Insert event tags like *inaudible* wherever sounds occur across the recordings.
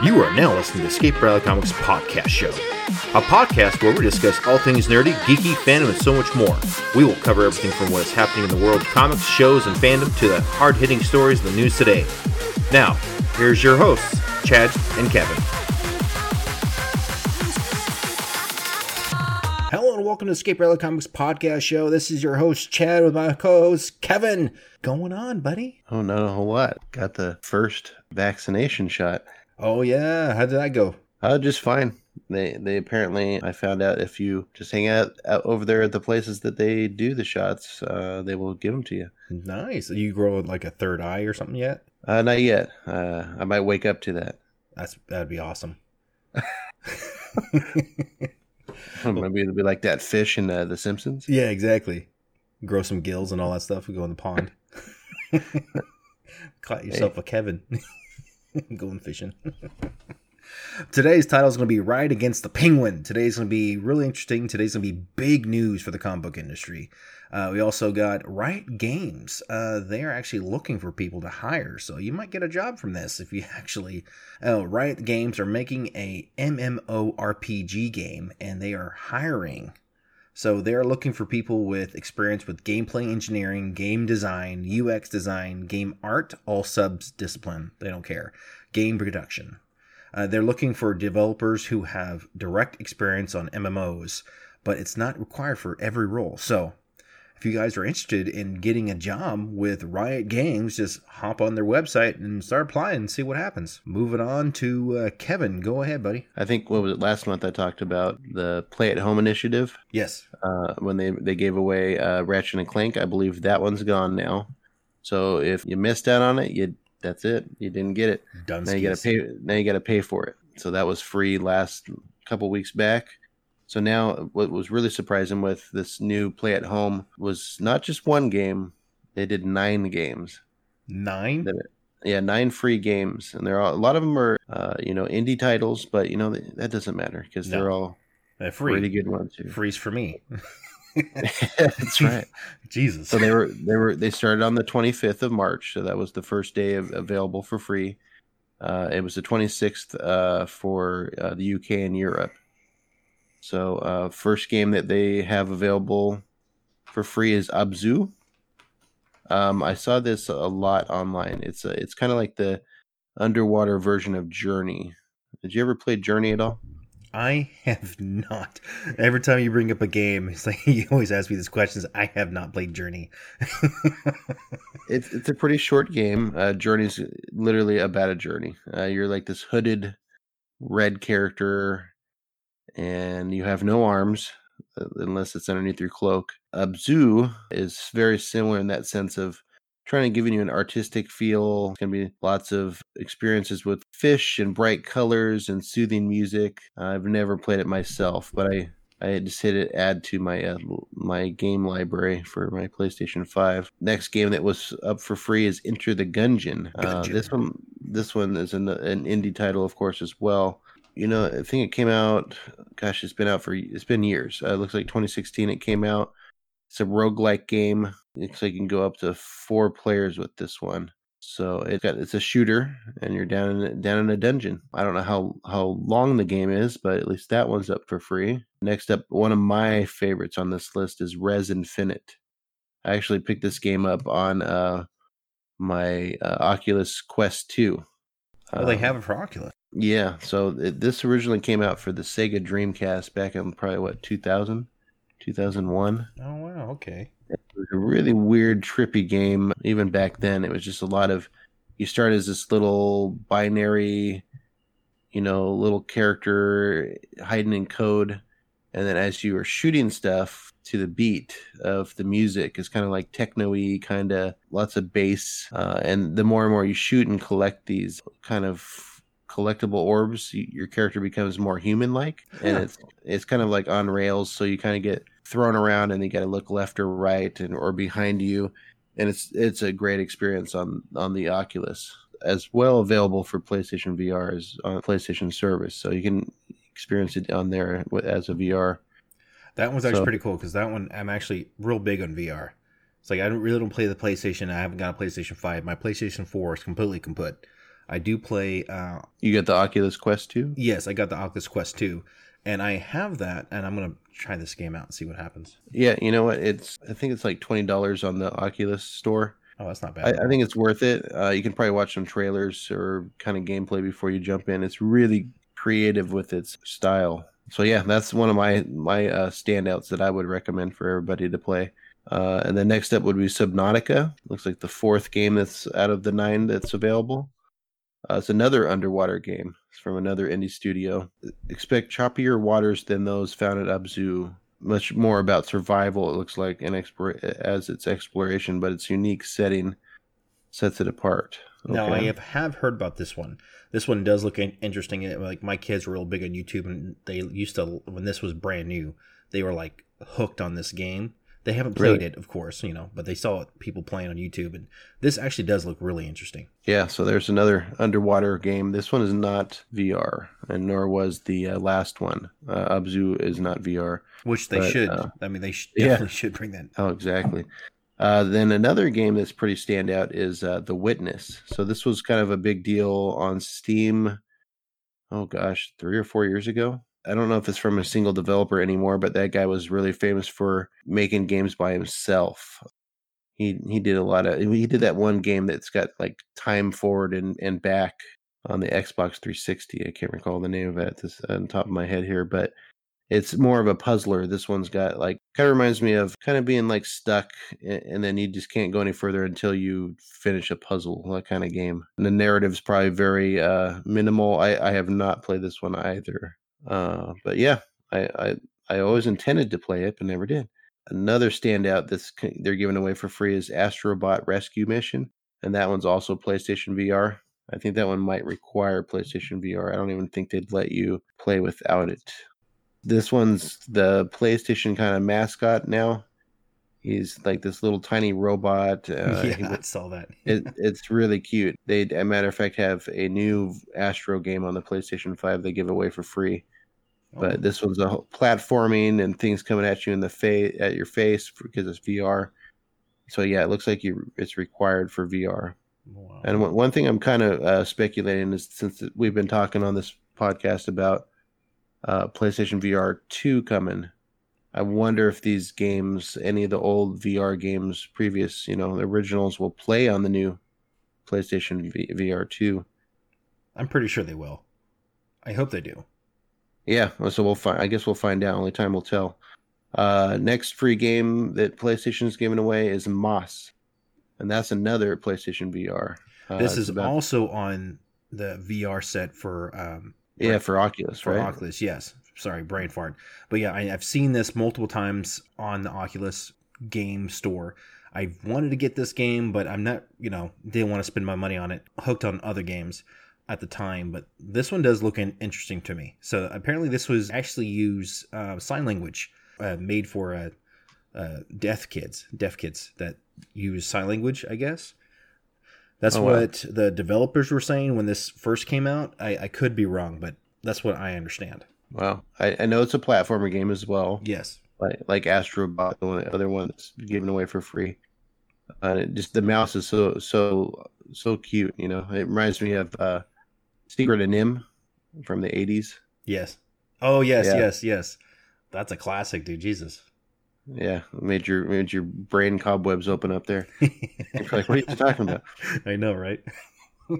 You are now listening to Escape Reality Comics Podcast Show, a podcast where we discuss all things nerdy, geeky, fandom, and so much more. We will cover everything from what is happening in the world of comics, shows, and fandom to the hard hitting stories in the news today. Now, here's your hosts, Chad and Kevin. Hello and welcome to Escape Reality Comics Podcast Show. This is your host, Chad, with my co host, Kevin. Going on, buddy? Oh, not a whole lot. Got the first vaccination shot. Oh, yeah. How did that go? Uh, just fine. They they apparently I found out if you just hang out, out over there at the places that they do the shots, uh, they will give them to you. Nice. You grow like a third eye or something yet? Uh, not yet. Uh, I might wake up to that. That's that'd be awesome. *laughs* *laughs* Maybe it'll be like that fish in uh, The Simpsons. Yeah, exactly. Grow some gills and all that stuff. We go in the pond. *laughs* Caught yourself hey. a Kevin. *laughs* going fishing. *laughs* Today's title is going to be Riot Against the Penguin. Today's going to be really interesting. Today's going to be big news for the comic book industry. Uh, we also got Riot Games. Uh, they are actually looking for people to hire, so you might get a job from this if you *laughs* actually. Uh, Riot Games are making a MMORPG game, and they are hiring. So they are looking for people with experience with gameplay engineering, game design, UX design, game art, all subs discipline. They don't care. Game production. Uh, they're looking for developers who have direct experience on MMOs, but it's not required for every role. So if you guys are interested in getting a job with Riot Games, just hop on their website and start applying and see what happens. Moving on to uh, Kevin. Go ahead, buddy. I think what was it last month I talked about the Play at Home initiative. Yes. Uh, when they they gave away uh, Ratchet and Clank, I believe that one's gone now. So if you missed out on it, you that's it. You didn't get it. Done. Now you got to pay. Now you got to pay for it. So that was free last couple weeks back. So now, what was really surprising with this new play at home was not just one game; they did nine games. Nine. Yeah, nine free games, and they're all, a lot of them are, uh, you know, indie titles, but you know that doesn't matter because no. they're all they're free. pretty good ones. Too. Freeze for me. *laughs* *laughs* That's right. Jesus. So they were they were they started on the 25th of March, so that was the first day of, available for free. Uh, it was the 26th uh, for uh, the UK and Europe. So, uh, first game that they have available for free is Abzu. Um, I saw this a lot online. It's a, it's kind of like the underwater version of Journey. Did you ever play Journey at all? I have not. Every time you bring up a game, it's like *laughs* you always ask me these questions. I have not played Journey. *laughs* it's it's a pretty short game. Uh, Journey's literally about a journey. Uh, you're like this hooded red character and you have no arms uh, unless it's underneath your cloak. Abzu is very similar in that sense of trying to give you an artistic feel. It's going to be lots of experiences with fish and bright colors and soothing music. I've never played it myself, but I I just hit it add to my uh, my game library for my PlayStation 5. Next game that was up for free is Enter the Gungeon. Uh, this one this one is an, an indie title of course as well you know, I think it came out. Gosh, it's been out for it's been years. Uh, it looks like 2016 it came out. It's a roguelike game. It looks like you can go up to four players with this one. So it's got it's a shooter, and you're down in down in a dungeon. I don't know how how long the game is, but at least that one's up for free. Next up, one of my favorites on this list is Rez Infinite. I actually picked this game up on uh, my uh, Oculus Quest 2. Oh, they um, have it for Oculus. Yeah, so it, this originally came out for the Sega Dreamcast back in probably what 2000, 2001. Oh wow, okay. It was a really weird, trippy game. Even back then, it was just a lot of. You start as this little binary, you know, little character hiding in code, and then as you are shooting stuff to the beat of the music, it's kind of like techno-y, kind of lots of bass, uh, and the more and more you shoot and collect these kind of collectible orbs, your character becomes more human-like, and yeah. it's it's kind of like on rails. So you kind of get thrown around, and you got to look left or right, and or behind you, and it's it's a great experience on on the Oculus as well. Available for PlayStation VR as on PlayStation Service, so you can experience it on there as a VR. That one's actually so, pretty cool because that one I'm actually real big on VR. It's like I don't really don't play the PlayStation. I haven't got a PlayStation Five. My PlayStation Four is completely kaput. I do play. Uh, you got the Oculus Quest 2? Yes, I got the Oculus Quest 2, and I have that, and I'm gonna try this game out and see what happens. Yeah, you know what? It's I think it's like twenty dollars on the Oculus store. Oh, that's not bad. I, I think it's worth it. Uh, you can probably watch some trailers or kind of gameplay before you jump in. It's really creative with its style. So yeah, that's one of my my uh, standouts that I would recommend for everybody to play. Uh, and then next up would be Subnautica. Looks like the fourth game that's out of the nine that's available. Uh, it's another underwater game. It's from another indie studio. Expect choppier waters than those found at Abzu. Much more about survival, it looks like, and as its exploration, but its unique setting sets it apart. Okay. Now, I have, have heard about this one. This one does look interesting. Like, my kids were real big on YouTube, and they used to, when this was brand new, they were like hooked on this game they haven't played really? it, of course, you know, but they saw people playing on YouTube, and this actually does look really interesting. Yeah, so there's another underwater game. This one is not VR, and nor was the uh, last one. Uh, Abzu is not VR, which they but, should. Uh, I mean, they sh- definitely yeah. should bring that. Oh, exactly. Uh, then another game that's pretty standout is uh, The Witness. So this was kind of a big deal on Steam. Oh gosh, three or four years ago. I don't know if it's from a single developer anymore, but that guy was really famous for making games by himself. He he did a lot of he did that one game that's got like time forward and, and back on the Xbox 360. I can't recall the name of it this on top of my head here, but it's more of a puzzler. This one's got like kind of reminds me of kind of being like stuck and then you just can't go any further until you finish a puzzle, that kind of game. And the narrative's probably very uh minimal. I, I have not played this one either. Uh, but yeah, I, I I always intended to play it, but never did. Another standout that's they're giving away for free is Astrobot Rescue Mission, and that one's also PlayStation VR. I think that one might require PlayStation VR. I don't even think they'd let you play without it. This one's the PlayStation kind of mascot now. He's like this little tiny robot. Uh, *laughs* yeah, he, I saw that. *laughs* it, it's really cute. They, a matter of fact, have a new Astro game on the PlayStation Five. They give away for free. Oh. But this one's a platforming and things coming at you in the face at your face because it's VR. So yeah, it looks like you it's required for VR. Wow. And one, one thing I'm kind of uh, speculating is since we've been talking on this podcast about uh, PlayStation VR two coming I wonder if these games, any of the old VR games, previous, you know, the originals, will play on the new PlayStation v- VR 2. I'm pretty sure they will. I hope they do. Yeah, so we'll find. I guess we'll find out. Only time will tell. Uh, next free game that PlayStation is giving away is Moss, and that's another PlayStation VR. Uh, this is about... also on the VR set for. Um, yeah, for Oculus, for right? Oculus, yes sorry, brain fart. But yeah, I, have seen this multiple times on the Oculus game store. I wanted to get this game, but I'm not, you know, didn't want to spend my money on it. Hooked on other games at the time, but this one does look interesting to me. So apparently, this was actually used uh, sign language uh, made for uh, uh, deaf kids, deaf kids that use sign language. I guess that's oh, what wow. the developers were saying when this first came out. I, I could be wrong, but that's what I understand. Wow, I, I know it's a platformer game as well. Yes, like like Astrobot, the other one that's given away for free. Uh, just the mouse is so so so cute. You know, it reminds me of uh, Secret of NIMH from the '80s. Yes. Oh yes, yeah. yes, yes. That's a classic, dude. Jesus. Yeah, made your made your brain cobwebs open up there. You're like, what are you talking about? *laughs* I know, right? *laughs*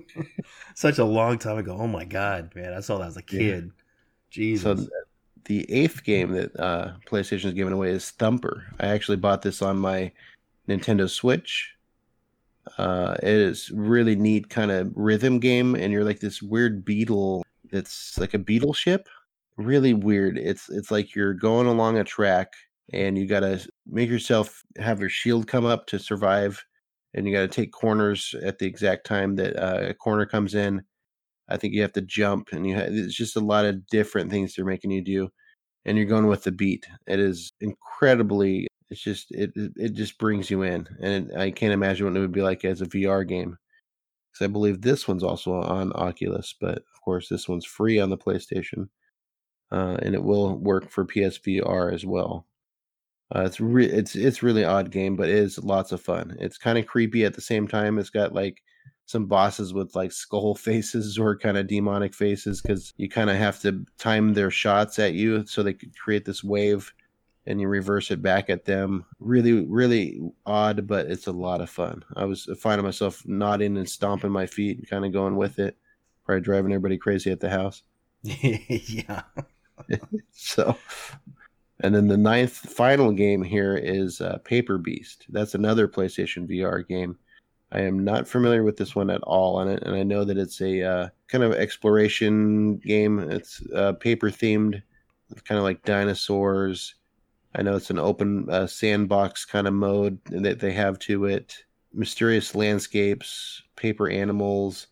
Such a long time ago. Oh my god, man! I saw that as a kid. Yeah. Jesus. So the eighth game that uh, PlayStation is giving away is Thumper. I actually bought this on my Nintendo Switch. Uh, it is really neat kind of rhythm game, and you're like this weird beetle that's like a beetle ship. Really weird. It's it's like you're going along a track, and you gotta make yourself have your shield come up to survive, and you gotta take corners at the exact time that uh, a corner comes in I think you have to jump, and you have, it's just a lot of different things they're making you do, and you're going with the beat. It is incredibly. It's just it it just brings you in, and I can't imagine what it would be like as a VR game. Because I believe this one's also on Oculus, but of course this one's free on the PlayStation, uh, and it will work for PSVR as well. Uh, it's re- it's it's really odd game, but it is lots of fun. It's kind of creepy at the same time. It's got like some bosses with like skull *laughs* faces or kind of demonic faces because you kind of have to time their shots at you so they could create this wave and you reverse it back at them. Really, really odd, but it's a lot of fun. I was finding myself nodding and stomping my feet and kind of going with it, probably driving everybody crazy at the house. *laughs* yeah. *laughs* so, and then the ninth final game here is uh, Paper Beast. That's another PlayStation VR game. I am not familiar with this one at all on it, and I know that it's a uh, kind of exploration game. It's uh, paper themed, kind of like dinosaurs. I know it's an open uh, sandbox kind of mode that they have to it. Mysterious landscapes, paper animals,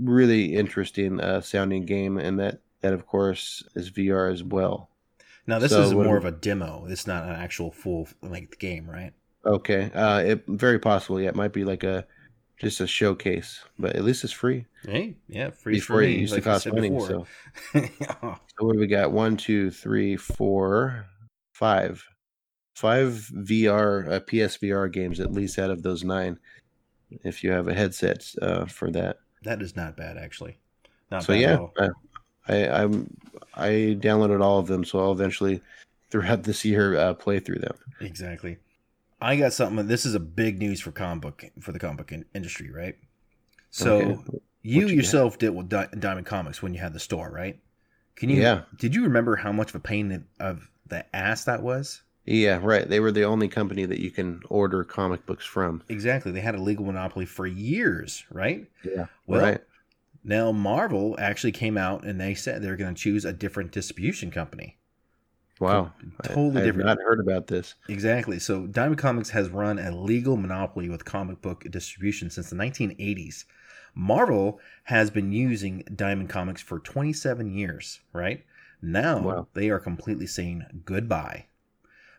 really interesting uh, sounding game, and that that of course is VR as well. Now this so is more of a demo. It's not an actual full length game, right? Okay, uh, it very possibly yeah, it might be like a just a showcase, but at least it's free. Hey, yeah, free before free, it used like to cost money. So. *laughs* so what do we got? One, two, three, four, five, five VR uh, PSVR games at least out of those nine. If you have a headset uh, for that, that is not bad actually. Not so yeah, I, I I'm I downloaded all of them, so I'll eventually throughout this year uh, play through them. Exactly. I got something. This is a big news for comic book for the comic book industry, right? So okay. you, you yourself get? did with Di- Diamond Comics when you had the store, right? Can you? Yeah. Did you remember how much of a pain of the ass that was? Yeah, right. They were the only company that you can order comic books from. Exactly. They had a legal monopoly for years, right? Yeah. Well, right. Now Marvel actually came out and they said they're going to choose a different distribution company. Wow. Totally I, I different. not heard about this. Exactly. So Diamond Comics has run a legal monopoly with comic book distribution since the 1980s. Marvel has been using Diamond Comics for 27 years, right? Now wow. they are completely saying goodbye.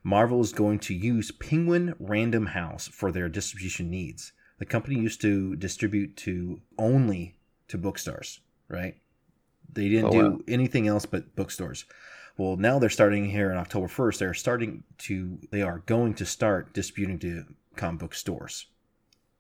Marvel is going to use Penguin Random House for their distribution needs. The company used to distribute to only to bookstores, right? They didn't oh, do wow. anything else but bookstores. Well, now they're starting here on October 1st. They're starting to, they are going to start disputing to comic book stores.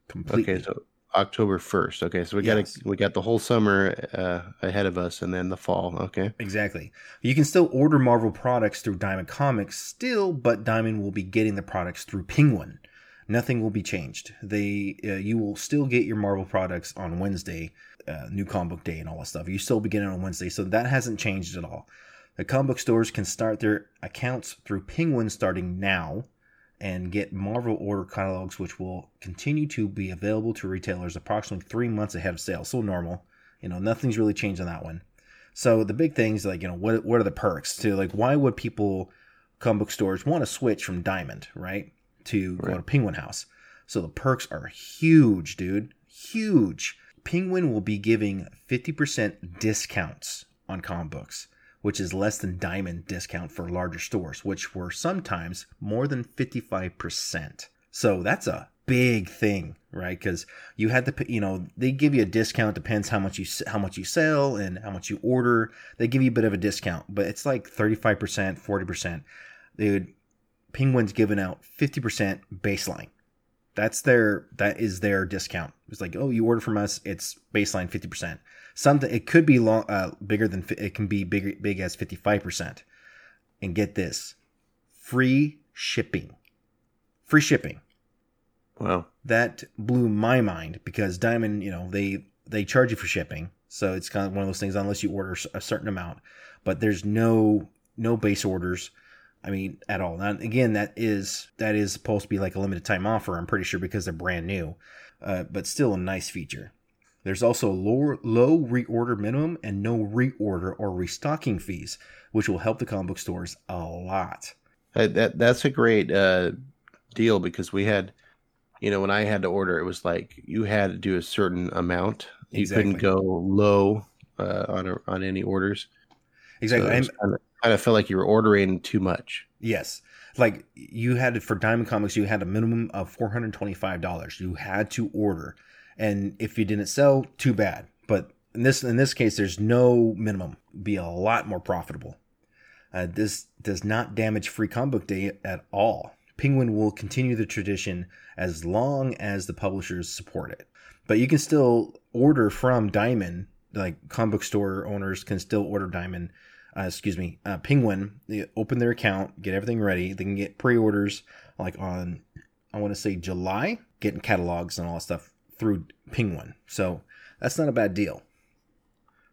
Completely. Okay, so October 1st. Okay, so we yes. got we got the whole summer uh, ahead of us and then the fall. Okay. Exactly. You can still order Marvel products through Diamond Comics still, but Diamond will be getting the products through Penguin. Nothing will be changed. They uh, you will still get your Marvel products on Wednesday, uh, new comic book day and all that stuff. You still begin it on Wednesday, so that hasn't changed at all. The comic book stores can start their accounts through Penguin starting now and get Marvel order catalogs, which will continue to be available to retailers approximately three months ahead of sale. So normal, you know, nothing's really changed on that one. So the big things like you know what what are the perks to like why would people comic book stores want to switch from Diamond right to right. go to Penguin House? So the perks are huge, dude, huge. Penguin will be giving 50% discounts on comic books which is less than diamond discount for larger stores, which were sometimes more than 55%. So that's a big thing, right? Because you had to, you know, they give you a discount depends how much you how much you sell and how much you order. They give you a bit of a discount, but it's like 35%, 40%. They would Penguin's giving out 50% baseline. That's their that is their discount. It's like, oh, you order from us, it's baseline 50% something it could be long uh, bigger than it can be big big as 55% and get this free shipping. Free shipping. Wow. That blew my mind because diamond you know they they charge you for shipping. So it's kind of one of those things unless you order a certain amount. But there's no no base orders I mean, at all. Now, again, that is that is supposed to be like a limited time offer. I'm pretty sure because they're brand new, uh, but still a nice feature. There's also low, low reorder minimum and no reorder or restocking fees, which will help the comic book stores a lot. That, that that's a great uh, deal because we had, you know, when I had to order, it was like you had to do a certain amount. You exactly. couldn't go low uh, on a, on any orders. Exactly. So kind, of, kind of felt like you were ordering too much. Yes like you had for diamond comics you had a minimum of $425 you had to order and if you didn't sell, too bad. But in this in this case, there's no minimum. Be a lot more profitable. Uh, this does not damage free comic book day at all. Penguin will continue the tradition as long as the publishers support it. But you can still order from Diamond, like comic book store owners can still order Diamond, uh, excuse me, uh, Penguin. They open their account, get everything ready. They can get pre orders like on, I want to say July, getting catalogs and all that stuff through Penguin. So that's not a bad deal.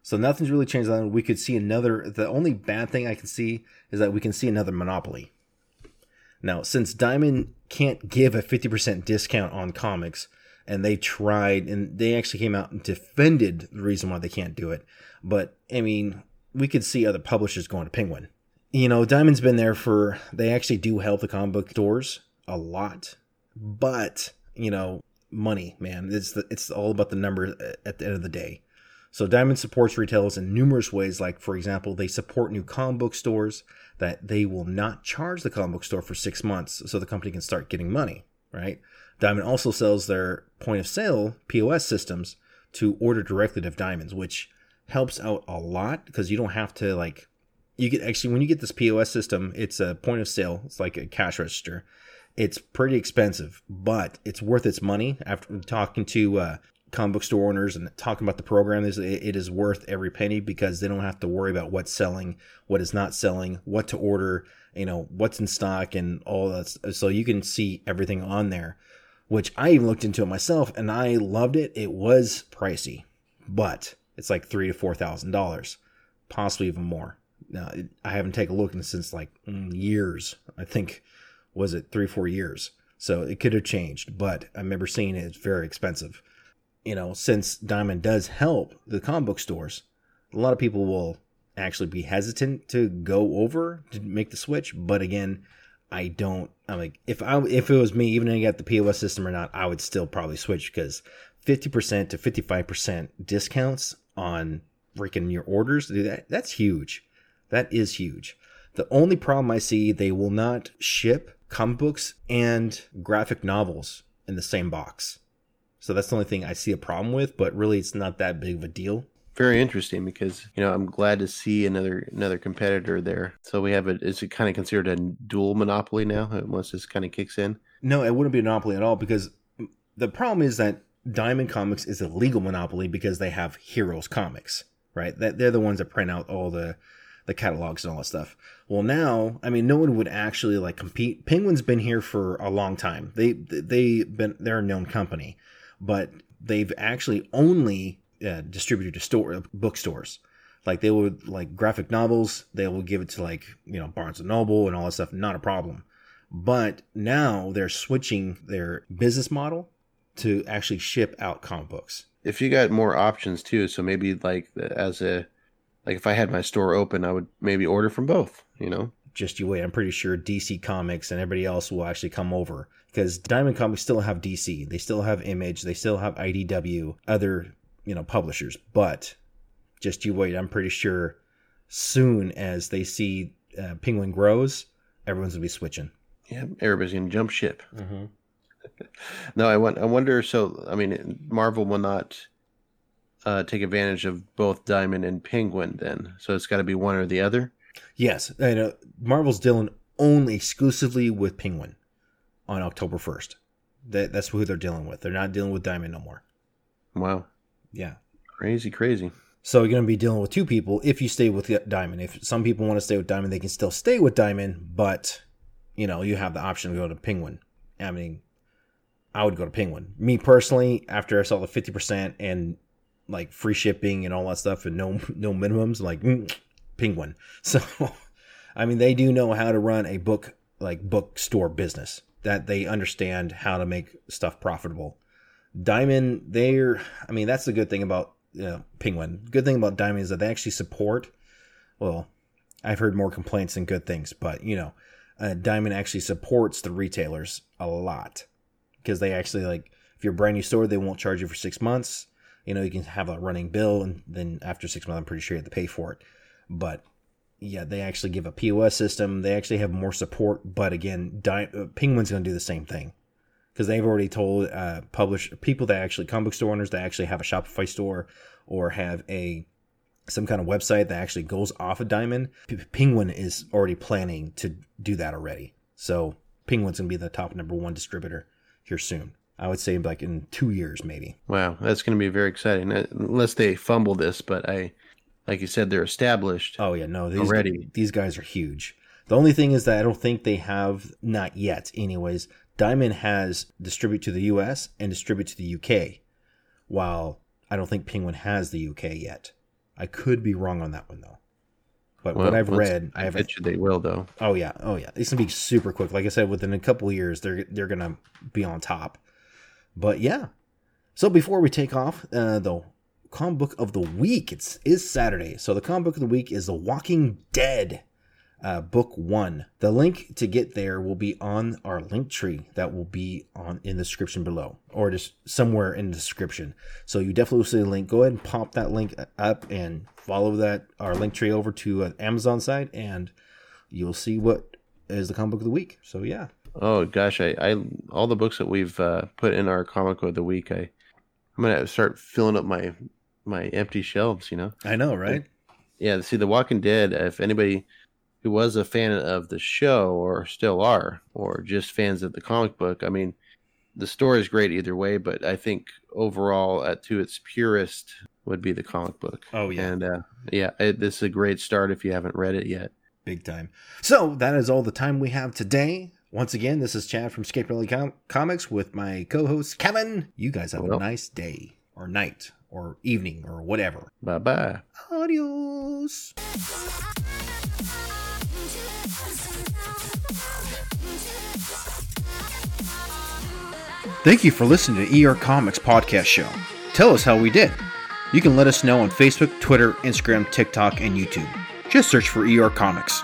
So nothing's really changed. On We could see another. The only bad thing I can see is that we can see another monopoly. Now, since Diamond can't give a 50% discount on comics, and they tried, and they actually came out and defended the reason why they can't do it. But, I mean, we could see other publishers going to Penguin. You know, Diamond's been there for, they actually do help the comic book stores a lot. But, you know, money, man. It's, the, it's all about the number at the end of the day. So Diamond supports retailers in numerous ways, like for example, they support new comic book stores that they will not charge the comic book store for six months so the company can start getting money, right? Diamond also sells their point of sale POS systems to order directly to Diamonds, which helps out a lot because you don't have to like you get actually when you get this POS system, it's a point of sale, it's like a cash register. It's pretty expensive, but it's worth its money. After talking to uh, comic book store owners and talking about the program it is worth every penny because they don't have to worry about what's selling, what is not selling, what to order, you know, what's in stock and all that. So you can see everything on there, which I even looked into it myself and I loved it. It was pricey, but it's like three to four thousand dollars, possibly even more. Now I haven't taken a look in since like mm, years. I think was it three four years. So it could have changed, but I remember seeing it. It's very expensive you know, since Diamond does help the comic book stores, a lot of people will actually be hesitant to go over to make the switch. But again, I don't. I'm like, if I if it was me, even if I got the POS system or not, I would still probably switch because fifty percent to fifty five percent discounts on freaking your orders. That that's huge. That is huge. The only problem I see, they will not ship comic books and graphic novels in the same box. So that's the only thing I see a problem with, but really it's not that big of a deal. Very interesting because you know I'm glad to see another another competitor there. So we have it. Is it kind of considered a dual monopoly now once this kind of kicks in? No, it wouldn't be a monopoly at all because the problem is that Diamond Comics is a legal monopoly because they have Heroes Comics, right? That they're the ones that print out all the the catalogs and all that stuff. Well, now, I mean, no one would actually like compete. Penguin's been here for a long time. They they been they're a known company but they've actually only uh, distributed to store bookstores. Like they would like graphic novels, they will give it to like you know Barnes and Noble and all that stuff. Not a problem. But now they're switching their business model to actually ship out comic books. If you got more options too, so maybe like as a like if I had my store open, I would maybe order from both. You know, just you wait. I'm pretty sure DC Comics and everybody else will actually come over because Diamond Comics still have DC, they still have Image, they still have IDW, other you know publishers. But just you wait. I'm pretty sure soon as they see uh, Penguin grows, everyone's gonna be switching. Yeah, everybody's gonna jump ship. Mm-hmm. *laughs* no, I want. I wonder. So, I mean, Marvel will not uh, take advantage of both Diamond and Penguin. Then, so it's got to be one or the other. Yes, I know. Marvel's dealing only exclusively with Penguin on October 1st. That, that's who they're dealing with. They're not dealing with Diamond no more. Wow. Yeah. Crazy, crazy. So you're going to be dealing with two people if you stay with Diamond. If some people want to stay with Diamond, they can still stay with Diamond, but you know, you have the option to go to Penguin. I mean, I would go to Penguin. Me personally, after I saw the 50% and like free shipping and all that stuff and no *laughs* no minimums, like mm, Penguin. *laughs* So I mean, they do know how to run a book like bookstore business that they understand how to make stuff profitable. Diamond, they're, I mean, that's the good thing about you know, Penguin. Good thing about Diamond is that they actually support, well, I've heard more complaints than good things, but you know, uh, Diamond actually supports the retailers a lot because they actually like, if you're a brand new store, they won't charge you for six months. You know, you can have a running bill, and then after six months, I'm pretty sure you have to pay for it. But yeah, they actually give a POS system. They actually have more support, but again, Di- uh, Penguin's going to do the same thing because they've already told uh, publish people that actually comic book store owners that actually have a Shopify store or have a some kind of website that actually goes off of Diamond. P- Penguin is already planning to do that already. So Penguin's gonna be the top number one distributor here soon. I would say like in two years, maybe. Wow, that's going to be very exciting. Uh, Unless they fumble this, but I, like you said, they're established. Oh yeah, no, these, Already. these guys are huge. The only thing is that I don't think they have not yet. Anyways, Diamond has distribute to the U.S. and distribute to the U.K., while I don't think Penguin has the U.K. yet. I could be wrong on that one though. But what I've read, I have bet you they will though. Oh yeah, oh yeah. It's gonna be super quick. Like I said, within a couple of years, they're they're gonna be on top. But yeah. So before we take off, uh, the comic book of the week it's is Saturday. So the comic book of the week is The Walking Dead, uh, book one. The link to get there will be on our link tree that will be on in the description below, or just somewhere in the description. So you definitely will see the link. Go ahead and pop that link up and follow that our link tree over to uh, Amazon site, and you'll see what is the comic book of the week. So yeah, Oh gosh, I, I all the books that we've uh, put in our comic book of the week, I I'm gonna start filling up my my empty shelves. You know, I know, right? yeah. See, The Walking Dead. If anybody who was a fan of the show or still are, or just fans of the comic book, I mean, the story is great either way. But I think overall, uh, to its purest, would be the comic book. Oh yeah, And uh, yeah, it, this is a great start if you haven't read it yet. big time. So that is all the time we have today. Once again, this is Chad from Escape Reality Com- Comics with my co-host Kevin. You guys have a nice day or night or evening or whatever. Bye bye. Adios. Thank you for listening to ER Comics Podcast Show. Tell us how we did. You can let us know on Facebook, Twitter, Instagram, TikTok, and YouTube. Just search for ER Comics.